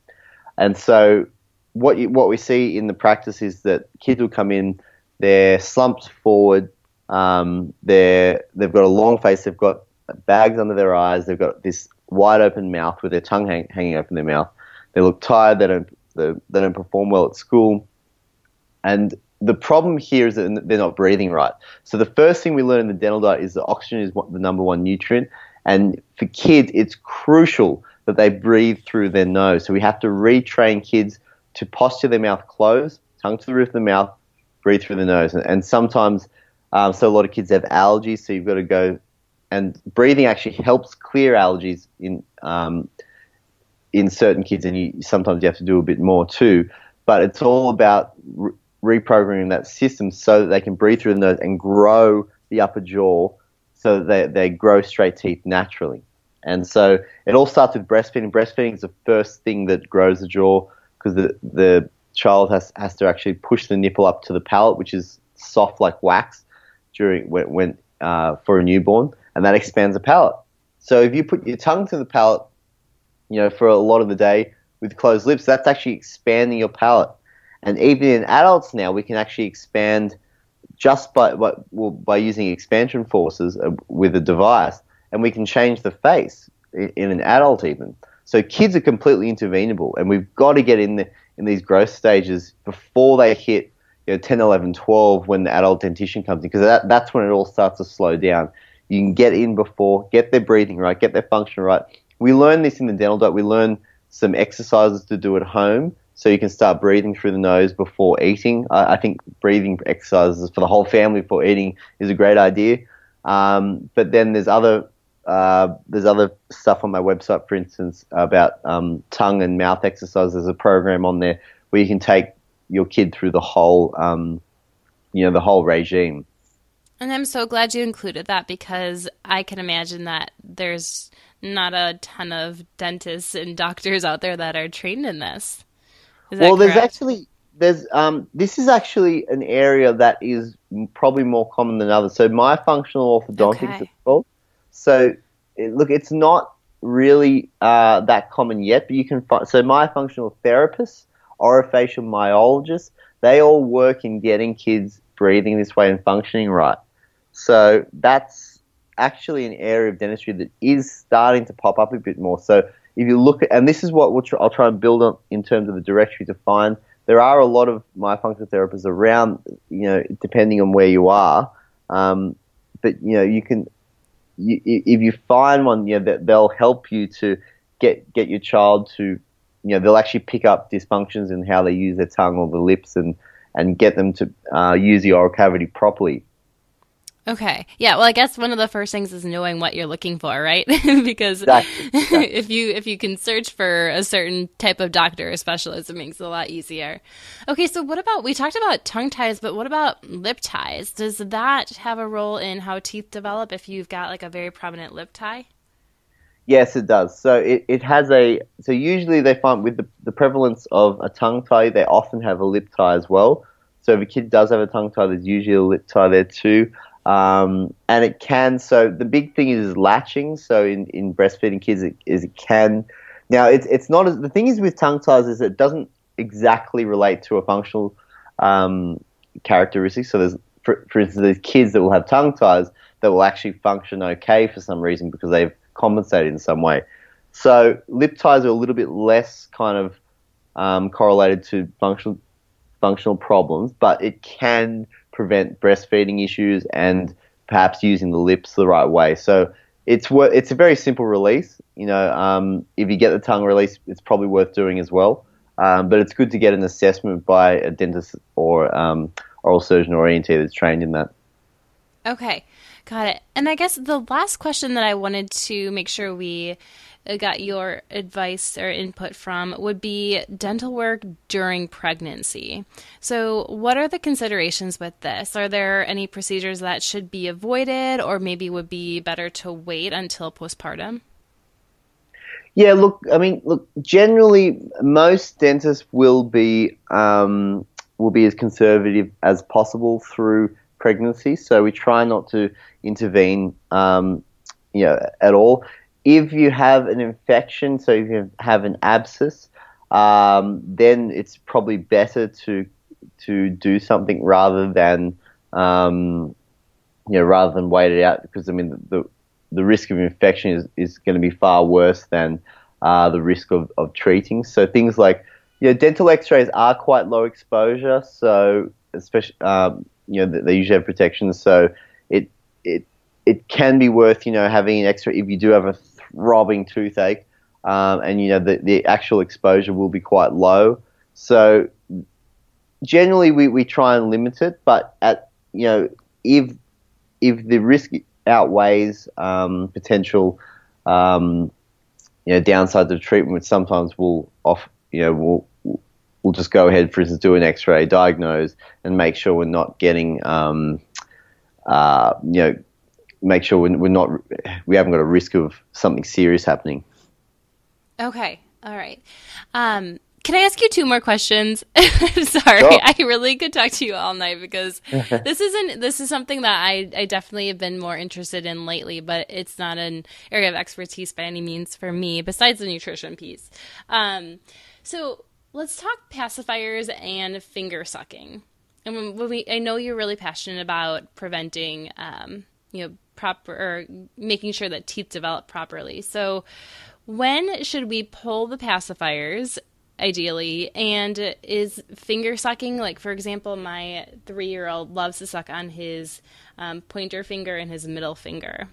And so what you, what we see in the practice is that kids will come in, they're slumped forward, um, they're they've got a long face, they've got bags under their eyes, they've got this wide open mouth with their tongue hang, hanging open their mouth. They look tired, they don't they don't perform well at school. And the problem here is that they're not breathing right. So the first thing we learn in the dental diet is that oxygen is the number one nutrient. And for kids, it's crucial that they breathe through their nose. So we have to retrain kids to posture their mouth closed, tongue to the roof of the mouth, breathe through the nose. And, sometimes, um, so a lot of kids have allergies, so you've got to go. And breathing actually helps clear allergies in um, in certain kids, and you sometimes you have to do a bit more too. But it's all about re- reprogramming that system so that they can breathe through the nose and grow the upper jaw, so that they, they grow straight teeth naturally. And so it all starts with breastfeeding. Breastfeeding is the first thing that grows the jaw because the the child has has to actually push the nipple up to the palate, which is soft like wax during when, when uh, for a newborn, and that expands the palate. So if you put your tongue to the palate you know, for a lot of the day with closed lips, that's actually expanding your palate. And even in adults now, we can actually expand just by by, well, by using expansion forces uh, with a device, and we can change the face in, in, an adult even. So kids are completely intervenable, and we've got to get in the, in these growth stages before they hit you know, 10, 11, 12 when the adult dentition comes in, because that, that's when it all starts to slow down. You can get in before, get their breathing right, get their function right, we learn this in the dental diet. We learn some exercises to do at home so you can start breathing through the nose before eating. I, I think breathing exercises for the whole family before eating is a great idea. Um, but then there's other uh, there's other stuff on my website, for instance, about um, tongue and mouth exercises. There's a program on there where you can take your kid through the whole, um, you know, the whole regime.
And I'm so glad you included that because I can imagine that there's not a ton of dentists and doctors out there that are trained in this.
well, there's actually there's um, this is actually an area that is probably more common than others. So myofunctional orthodontics okay. called. So look, it's not really uh, that common yet, but you can find. So myofunctional therapists, orofacial myologists, they all work in getting kids breathing this way and functioning right. So that's actually an area of dentistry that is starting to pop up a bit more. So if you look at, and this is what we'll try, I'll try and build on in terms of the directory to find there are a lot of myofunctional therapists around, you know, depending on where you are. Um, but you know, you can, you, if you find one, you know, that they'll help you to get get your child to, you know, they'll actually pick up dysfunctions in how they use their tongue or the lips and and get them to uh, use the oral cavity properly.
Okay. Yeah. Well, I guess one of the first things is knowing what you're looking for, right? because exactly. Exactly. if you if you can search for a certain type of doctor or specialist, it makes it a lot easier. Okay. So what about we talked about tongue ties, but what about lip ties? Does that have a role in how teeth develop if you've got like a very prominent lip tie?
Yes, it does. So it, it has a so usually they find with the, the prevalence of a tongue tie, they often have a lip tie as well. So if a kid does have a tongue tie, there's usually a lip tie there too. Um, and it can, so the big thing is latching. So in, in breastfeeding kids, it, is it can, now it's, it's not, as, the thing is with tongue ties is it doesn't exactly relate to a functional um, characteristic. So there's, for, for instance, there's kids that will have tongue ties that will actually function okay for some reason because they've compensated in some way. So lip ties are a little bit less kind of um, correlated to functional functional problems, but it can prevent breastfeeding issues and perhaps using the lips the right way. So it's it's a very simple release. You know, um, if you get the tongue release, it's probably worth doing as well. Um, but it's good to get an assessment by a dentist or um, oral surgeon or ENT that's trained in that.
Okay, got it. And I guess the last question that I wanted to make sure we got your advice or input from would be dental work during pregnancy. So, what are the considerations with this? Are there any procedures that should be avoided, or maybe would be better to wait until postpartum?
Yeah, look, I mean, look, generally, most dentists will be um, will be as conservative as possible through pregnancy. So we try not to intervene, um, you know, at all if you have an infection, so if you have an abscess, um, then it's probably better to to do something rather than um, you know rather than wait it out because I mean the the risk of infection is, is going to be far worse than uh, the risk of, of treating. So things like you know dental X-rays are quite low exposure, so especially um, you know they usually have protection, so it it it can be worth you know having an X-ray if you do have a throbbing toothache, um, and you know the, the actual exposure will be quite low. So generally, we, we try and limit it, but at you know if if the risk outweighs um, potential um, you know downsides of treatment, which sometimes will off you know will we'll just go ahead, for instance, do an X-ray, diagnose, and make sure we're not getting, um, uh, you know, make sure we're, we're not we haven't got a risk of something serious happening.
Okay, all right. Um, can I ask you two more questions? Sorry, sure. I really could talk to you all night because this isn't this is something that I, I definitely have been more interested in lately, but it's not an area of expertise by any means for me, besides the nutrition piece. Um, so let's talk pacifiers and finger sucking. And when we, I know you're really passionate about preventing, um, you know, proper making sure that teeth develop properly. So, when should we pull the pacifiers? Ideally, and is finger sucking like, for example, my three-year-old loves to suck on his um, pointer finger and his middle finger.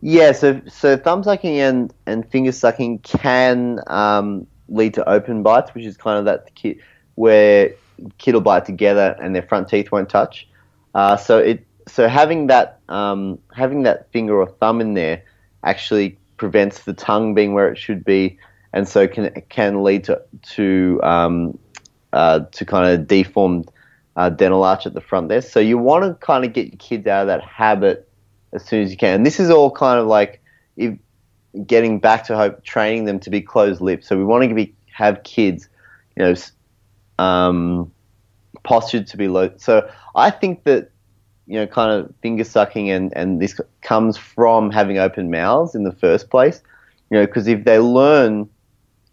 Yeah, so so thumb sucking and, and finger sucking can um, lead to open bites, which is kind of that kid where kid will bite together and their front teeth won't touch. Uh, so it so having that um, having that finger or thumb in there actually prevents the tongue being where it should be, and so can can lead to to um, uh, to kind of deformed uh, dental arch at the front there. So you want to kind of get your kids out of that habit as soon as you can. And this is all kind of like if, getting back to hope, training them to be closed lips. So we want to be, have kids, you know, um, postured to be low. So I think that you know, kind of finger sucking and, and this comes from having open mouths in the first place. You know, because if they learn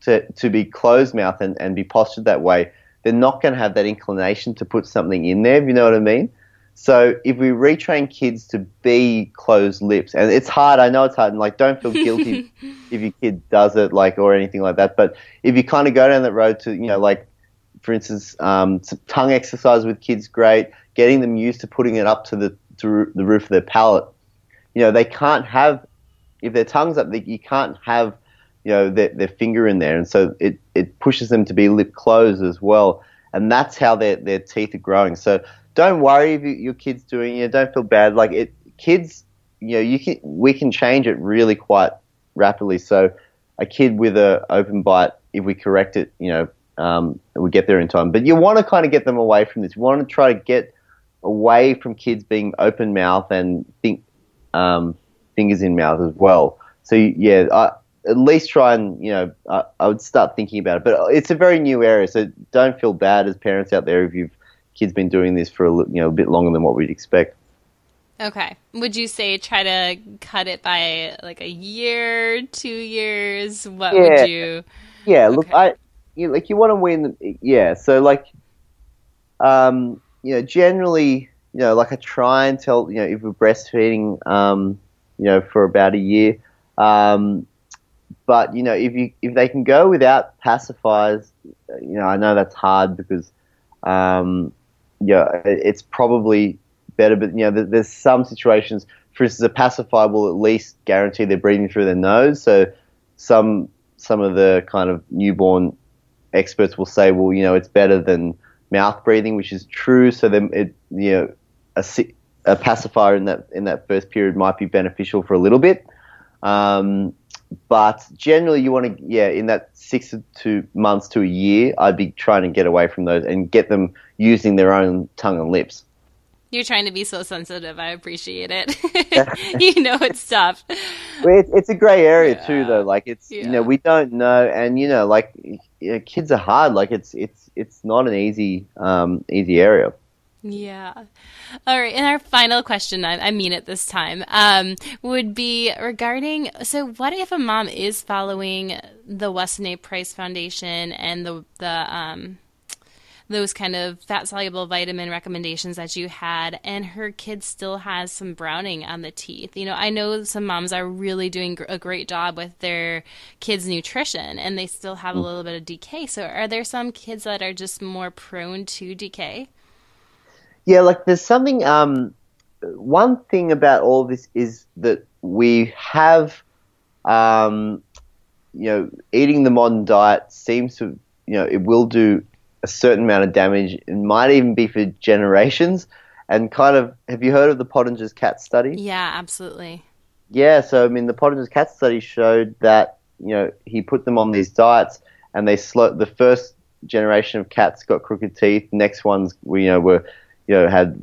to, to be closed mouth and, and be postured that way, they're not going to have that inclination to put something in there, if you know what I mean. So if we retrain kids to be closed lips, and it's hard, I know it's hard, and like don't feel guilty if your kid does it, like or anything like that. But if you kind of go down that road to, you know, like for instance, um, tongue exercise with kids, great. Getting them used to putting it up to the to the roof of their palate. You know, they can't have if their tongue's up, you can't have you know their, their finger in there, and so it, it pushes them to be lip closed as well, and that's how their their teeth are growing. So don't worry if you, your kid's doing it. Don't feel bad. Like it, kids, you know, you can we can change it really quite rapidly. So a kid with a open bite, if we correct it, you know, um, we get there in time. But you want to kind of get them away from this. You want to try to get away from kids being open mouth and think um, fingers in mouth as well. So yeah, I, at least try and you know I, I, would start thinking about it. But it's a very new area, so don't feel bad as parents out there if you've kids been doing this for a you know a bit longer than what we'd expect.
Okay. Would you say try to cut it by like a year, two years? What yeah. would you?
Yeah. Okay. Look, I you like you want to win. Yeah. So like, um, you know, generally, you know, like I try and tell you know if we're breastfeeding, um, you know, for about a year. Um, but you know, if you if they can go without pacifiers, you know, I know that's hard because, um, yeah, it's probably better. But you know, there's some situations. For instance, a pacifier will at least guarantee they're breathing through their nose. So some some of the kind of newborn experts will say, well, you know, it's better than mouth breathing, which is true. So then, it, you know, a, a pacifier in that in that first period might be beneficial for a little bit. Um, but generally, you want to, yeah, in that six to months to a year, I'd be trying to get away from those and get them using their own tongue and lips.
You're trying to be so sensitive. I appreciate it. you know, it's tough.
Well, it's a gray area yeah. too, though. Like it's, yeah. you know, we don't know, and you know, like you know, kids are hard. Like it's, it's, it's not an easy, um, easy area.
Yeah. All right. And our final question, I, I mean it this time, um, would be regarding so, what if a mom is following the Weston A. Price Foundation and the, the, um, those kind of fat soluble vitamin recommendations that you had and her kid still has some browning on the teeth. You know i know some moms are really doing a great job with their kids nutrition and they still have a mm. little bit of decay. So are there some kids that are just more prone to decay?
Yeah like there's something um one thing about all this is that we have um you know eating the modern diet seems to you know it will do a certain amount of damage. It might even be for generations. And kind of, have you heard of the Pottenger's cat study?
Yeah, absolutely.
Yeah, so I mean, the Pottenger's cat study showed that you know he put them on these diets, and they slow. The first generation of cats got crooked teeth. Next ones, you know, were you know had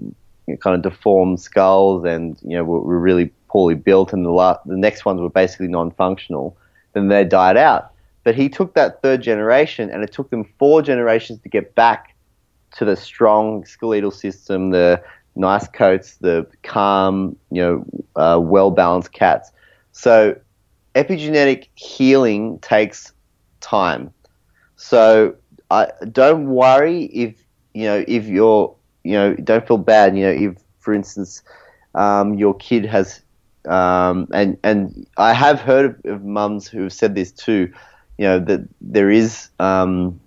you know, kind of deformed skulls, and you know were, were really poorly built. And the last, the next ones were basically non-functional. Then they died out. But he took that third generation, and it took them four generations to get back to the strong skeletal system, the nice coats, the calm, you know, uh, well balanced cats. So epigenetic healing takes time. So I don't worry if you know if you're you know don't feel bad. You know if for instance um, your kid has um, and and I have heard of, of mums who have said this too you know that there is um,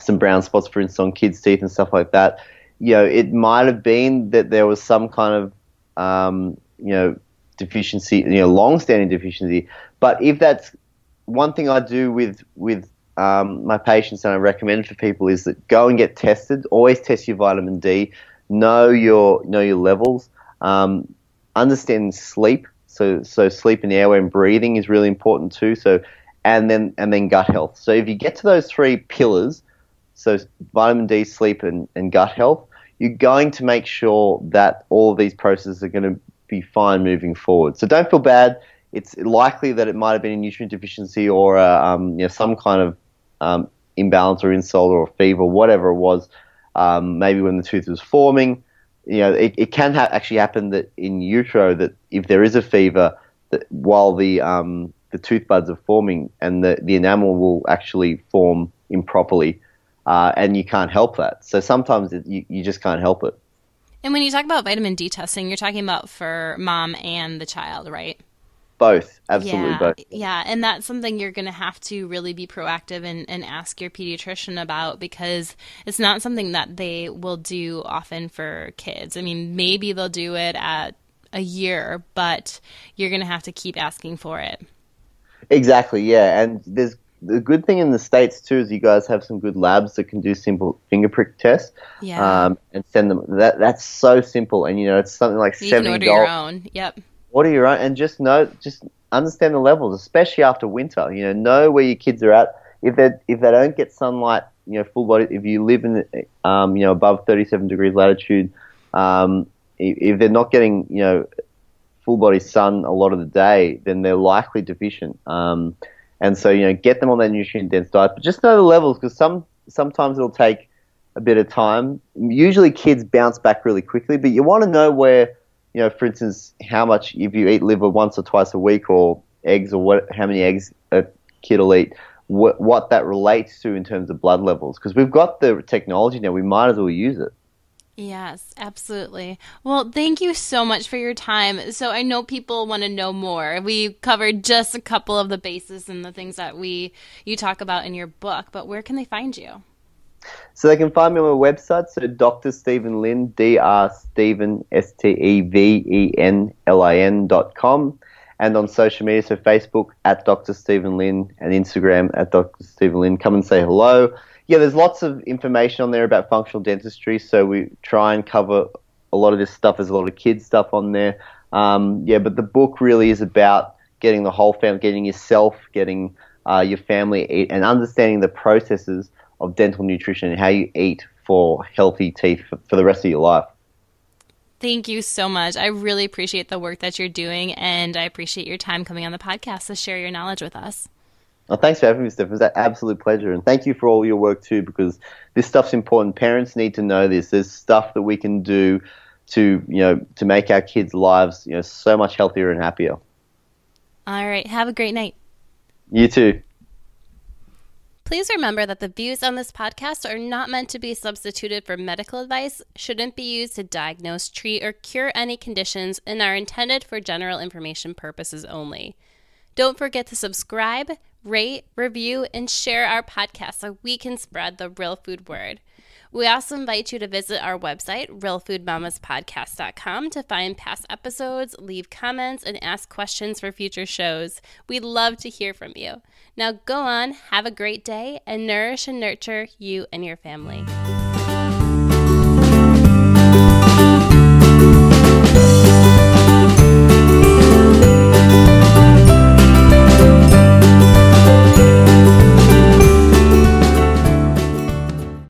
some brown spots, for instance, on kids' teeth and stuff like that. You know, it might have been that there was some kind of um, you know deficiency, you know, long-standing deficiency. But if that's one thing I do with with um, my patients and I recommend for people is that go and get tested. Always test your vitamin D. Know your know your levels. Um, understand sleep. So so sleep and airway and breathing is really important too. So and then and then gut health. So if you get to those three pillars, so vitamin D, sleep, and, and gut health, you're going to make sure that all of these processes are going to be fine moving forward. So don't feel bad. It's likely that it might have been a nutrient deficiency or a, um, you know, some kind of um, imbalance or insult or fever, whatever it was. Um, maybe when the tooth was forming, you know, it, it can ha- actually happen that in utero that if there is a fever, that while the um, the tooth buds are forming and the, the enamel will actually form improperly uh, and you can't help that. So sometimes it, you, you just can't help it.
And when you talk about vitamin D testing, you're talking about for mom and the child, right?
Both, absolutely
yeah,
both.
Yeah, and that's something you're going to have to really be proactive and, and ask your pediatrician about because it's not something that they will do often for kids. I mean, maybe they'll do it at a year, but you're going to have to keep asking for it.
Exactly, yeah. And there's the good thing in the states too is you guys have some good labs that can do simple finger prick tests.
Yeah.
Um, and send them. That that's so simple, and you know it's something like
you
seventy
dollars. Order your own. Yep.
Order your own, and just know, just understand the levels, especially after winter. You know, know where your kids are at. If they if they don't get sunlight, you know, full body. If you live in, um, you know, above thirty seven degrees latitude, um, if, if they're not getting, you know, full body sun a lot of the day, then they're likely deficient. Um, and so, you know, get them on that nutrient dense diet, but just know the levels because some sometimes it'll take a bit of time. Usually, kids bounce back really quickly, but you want to know where, you know, for instance, how much if you eat liver once or twice a week, or eggs, or what, how many eggs a kid will eat, what, what that relates to in terms of blood levels. Because we've got the technology now, we might as well use it.
Yes, absolutely. Well, thank you so much for your time. So I know people want to know more. We covered just a couple of the bases and the things that we you talk about in your book, but where can they find you?
So they can find me on my website, so Dr. Steven Lin, D-R Steven, S-T-E-V-E-N-L-I-N dot com, and on social media, so Facebook at Dr. Steven Lin and Instagram at Dr. Steven Lin. Come and say hello yeah, there's lots of information on there about functional dentistry. So we try and cover a lot of this stuff. There's a lot of kids stuff on there. Um, yeah, but the book really is about getting the whole family, getting yourself, getting uh, your family eat, and understanding the processes of dental nutrition and how you eat for healthy teeth for, for the rest of your life.
Thank you so much. I really appreciate the work that you're doing, and I appreciate your time coming on the podcast to share your knowledge with us.
Well, thanks for having me, Steph. It was an absolute pleasure. And thank you for all your work, too, because this stuff's important. Parents need to know this. There's stuff that we can do to, you know, to make our kids' lives, you know, so much healthier and happier.
All right. Have a great night.
You too.
Please remember that the views on this podcast are not meant to be substituted for medical advice, shouldn't be used to diagnose, treat, or cure any conditions, and are intended for general information purposes only. Don't forget to subscribe, rate, review, and share our podcast so we can spread the real food word. We also invite you to visit our website, realfoodmamaspodcast.com, to find past episodes, leave comments, and ask questions for future shows. We'd love to hear from you. Now go on, have a great day, and nourish and nurture you and your family.